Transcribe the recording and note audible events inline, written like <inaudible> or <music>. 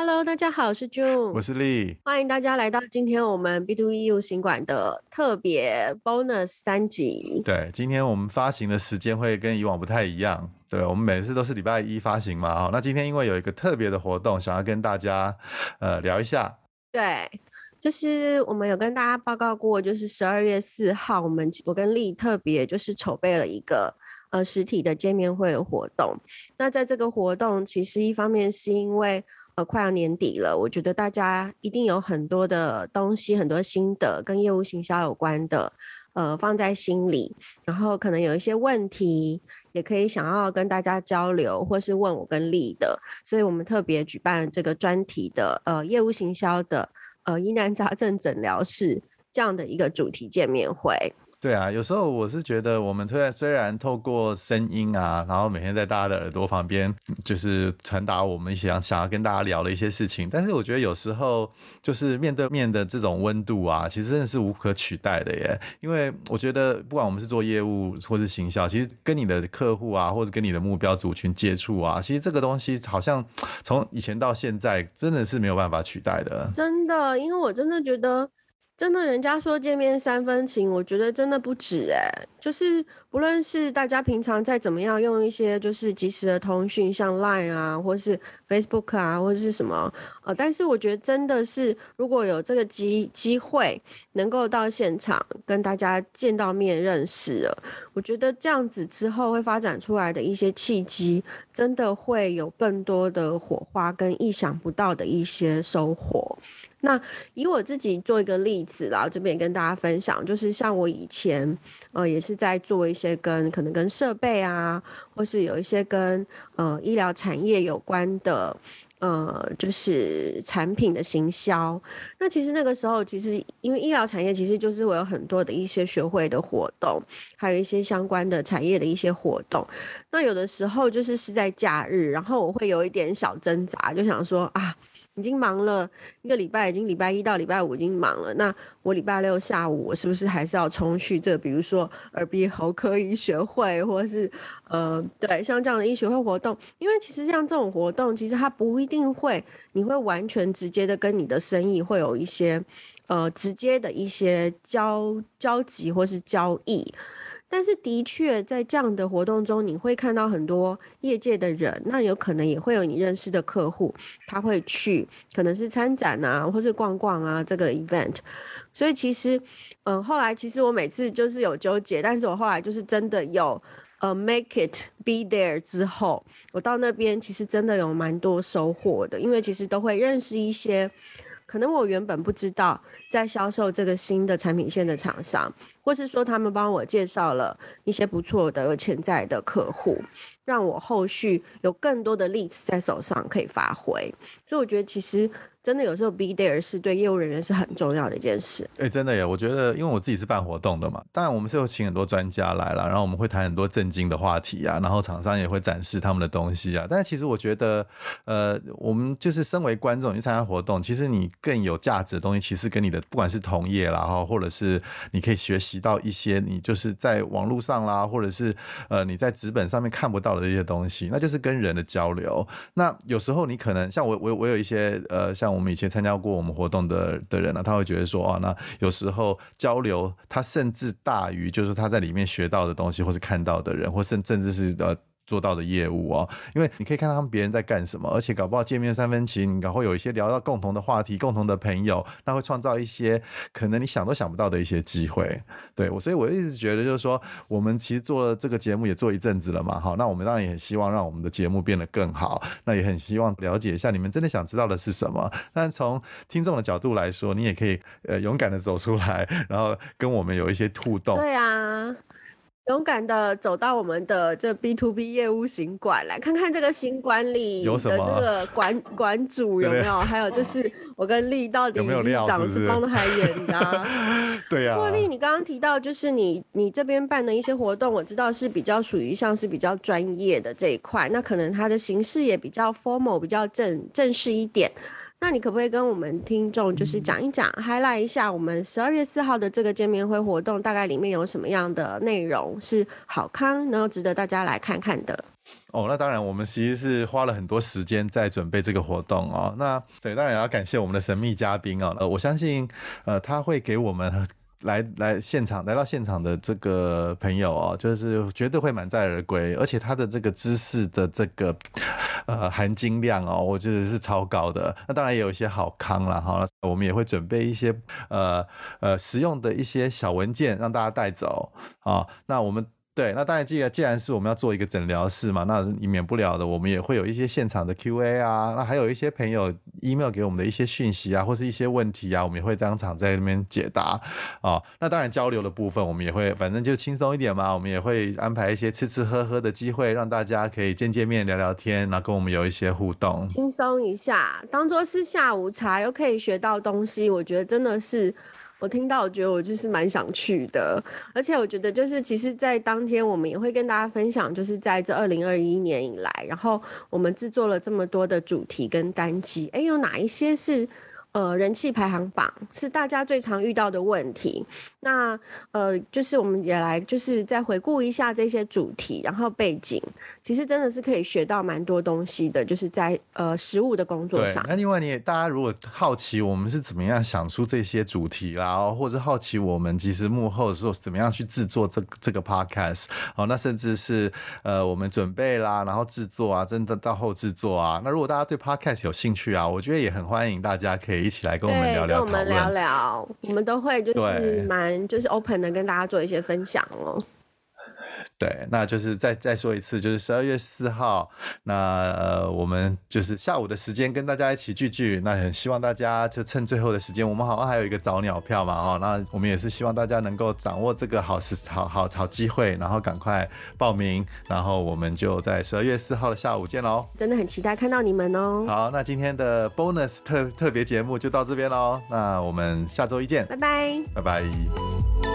Hello，大家好，我是 June，我是丽，欢迎大家来到今天我们 B to 业务行馆的特别 bonus 三集。对，今天我们发行的时间会跟以往不太一样。对，我们每次都是礼拜一发行嘛，哈，那今天因为有一个特别的活动，想要跟大家呃聊一下。对，就是我们有跟大家报告过，就是十二月四号，我们我跟丽特别就是筹备了一个呃实体的见面会的活动。那在这个活动，其实一方面是因为呃，快要年底了，我觉得大家一定有很多的东西、很多心得跟业务行销有关的，呃，放在心里，然后可能有一些问题，也可以想要跟大家交流，或是问我跟丽的，所以我们特别举办这个专题的，呃，业务行销的，呃，疑难杂症诊疗室这样的一个主题见面会。对啊，有时候我是觉得，我们虽然虽然透过声音啊，然后每天在大家的耳朵旁边，就是传达我们想想要跟大家聊的一些事情，但是我觉得有时候就是面对面的这种温度啊，其实真的是无可取代的耶。因为我觉得，不管我们是做业务或是行销，其实跟你的客户啊，或者跟你的目标族群接触啊，其实这个东西好像从以前到现在，真的是没有办法取代的。真的，因为我真的觉得。真的，人家说见面三分情，我觉得真的不止哎。就是不论是大家平常再怎么样用一些就是即时的通讯，像 Line 啊，或是 Facebook 啊，或者是什么呃，但是我觉得真的是如果有这个机机会能够到现场跟大家见到面认识了，我觉得这样子之后会发展出来的一些契机，真的会有更多的火花跟意想不到的一些收获。那以我自己做一个例子啦，这边也跟大家分享，就是像我以前，呃，也是在做一些跟可能跟设备啊，或是有一些跟呃医疗产业有关的，呃，就是产品的行销。那其实那个时候，其实因为医疗产业其实就是我有很多的一些学会的活动，还有一些相关的产业的一些活动。那有的时候就是是在假日，然后我会有一点小挣扎，就想说啊。已经忙了一个礼拜，已经礼拜一到礼拜五已经忙了。那我礼拜六下午，我是不是还是要冲去这？比如说耳鼻喉科医学会，或者是呃，对，像这样的医学会活动。因为其实像这种活动，其实它不一定会，你会完全直接的跟你的生意会有一些呃直接的一些交交集或是交易。但是的确，在这样的活动中，你会看到很多业界的人，那有可能也会有你认识的客户，他会去，可能是参展啊，或是逛逛啊，这个 event。所以其实，嗯、后来其实我每次就是有纠结，但是我后来就是真的有，呃，make it be there 之后，我到那边其实真的有蛮多收获的，因为其实都会认识一些。可能我原本不知道，在销售这个新的产品线的厂商，或是说他们帮我介绍了一些不错的有潜在的客户，让我后续有更多的例子在手上可以发挥。所以我觉得其实。真的有时候 be there 是对业务人员是很重要的一件事。哎、真的耶！我觉得，因为我自己是办活动的嘛，当然我们是有请很多专家来了，然后我们会谈很多震惊的话题啊，然后厂商也会展示他们的东西啊。但是其实我觉得，呃，我们就是身为观众去参加活动，其实你更有价值的东西，其实跟你的不管是同业啦，哈，或者是你可以学习到一些你就是在网络上啦，或者是呃你在纸本上面看不到的这些东西，那就是跟人的交流。那有时候你可能像我，我我有一些呃像。我们以前参加过我们活动的的人呢、他会觉得说啊，那有时候交流，他甚至大于就是他在里面学到的东西，或是看到的人，或甚甚至是呃。做到的业务哦，因为你可以看到他们别人在干什么，而且搞不好见面三分情，然后有一些聊到共同的话题、共同的朋友，那会创造一些 <laughs> 可能你想都想不到的一些机会。对我，所以我一直觉得就是说，我们其实做了这个节目也做一阵子了嘛，好，那我们当然也很希望让我们的节目变得更好，那也很希望了解一下你们真的想知道的是什么。但从听众的角度来说，你也可以呃勇敢的走出来，然后跟我们有一些互动。对啊。勇敢的走到我们的这 B to B 业务行馆，来看看这个行馆里的这个馆馆主有没有？对对，还有就是我跟丽到底是长是方的还圆的、啊？<laughs> 对呀、啊。茉莉，你刚刚提到就是你你这边办的一些活动，我知道是比较属于像是比较专业的这一块，那可能它的形式也比较 formal，比较正正式一点。那你可不可以跟我们听众就是讲一讲，highlight 一下我们十二月四号的这个见面会活动，大概里面有什么样的内容是好康，然后值得大家来看看的？哦，那当然，我们其实是花了很多时间在准备这个活动哦。那对，当然也要感谢我们的神秘嘉宾哦。呃，我相信，呃，他会给我们来来现场来到现场的这个朋友哦，就是绝对会满载而归，而且他的这个知识的这个呃含金量哦，我觉得是超高的。那当然也有一些好康了哈，我们也会准备一些呃呃实用的一些小文件让大家带走啊。那我们。对，那当然，既然既然是我们要做一个诊疗室嘛，那免不了的，我们也会有一些现场的 Q&A 啊，那还有一些朋友 email 给我们的一些讯息啊，或是一些问题啊，我们也会当场在那边解答、哦。那当然交流的部分，我们也会，反正就轻松一点嘛，我们也会安排一些吃吃喝喝的机会，让大家可以见见面、聊聊天，然后跟我们有一些互动，轻松一下，当做是下午茶，又可以学到东西，我觉得真的是。我听到，我觉得我就是蛮想去的，而且我觉得就是，其实，在当天我们也会跟大家分享，就是在这二零二一年以来，然后我们制作了这么多的主题跟单机，哎，有哪一些是？呃，人气排行榜是大家最常遇到的问题。那呃，就是我们也来，就是再回顾一下这些主题，然后背景，其实真的是可以学到蛮多东西的。就是在呃实务的工作上。那另外，你也大家如果好奇我们是怎么样想出这些主题啦，或者好奇我们其实幕后的时候怎么样去制作这这个 podcast，哦，那甚至是呃我们准备啦，然后制作啊，真的到后制作啊。那如果大家对 podcast 有兴趣啊，我觉得也很欢迎大家可以。一起来跟我们聊聊，跟我们聊聊，我们都会就是蛮就是 open 的跟大家做一些分享哦。对，那就是再再说一次，就是十二月四号，那呃，我们就是下午的时间跟大家一起聚聚。那很希望大家就趁最后的时间，我们好像还有一个早鸟票嘛，哦，那我们也是希望大家能够掌握这个好时好好好机会，然后赶快报名，然后我们就在十二月四号的下午见喽。真的很期待看到你们哦。好，那今天的 bonus 特特别节目就到这边喽，那我们下周一见，拜拜，拜拜。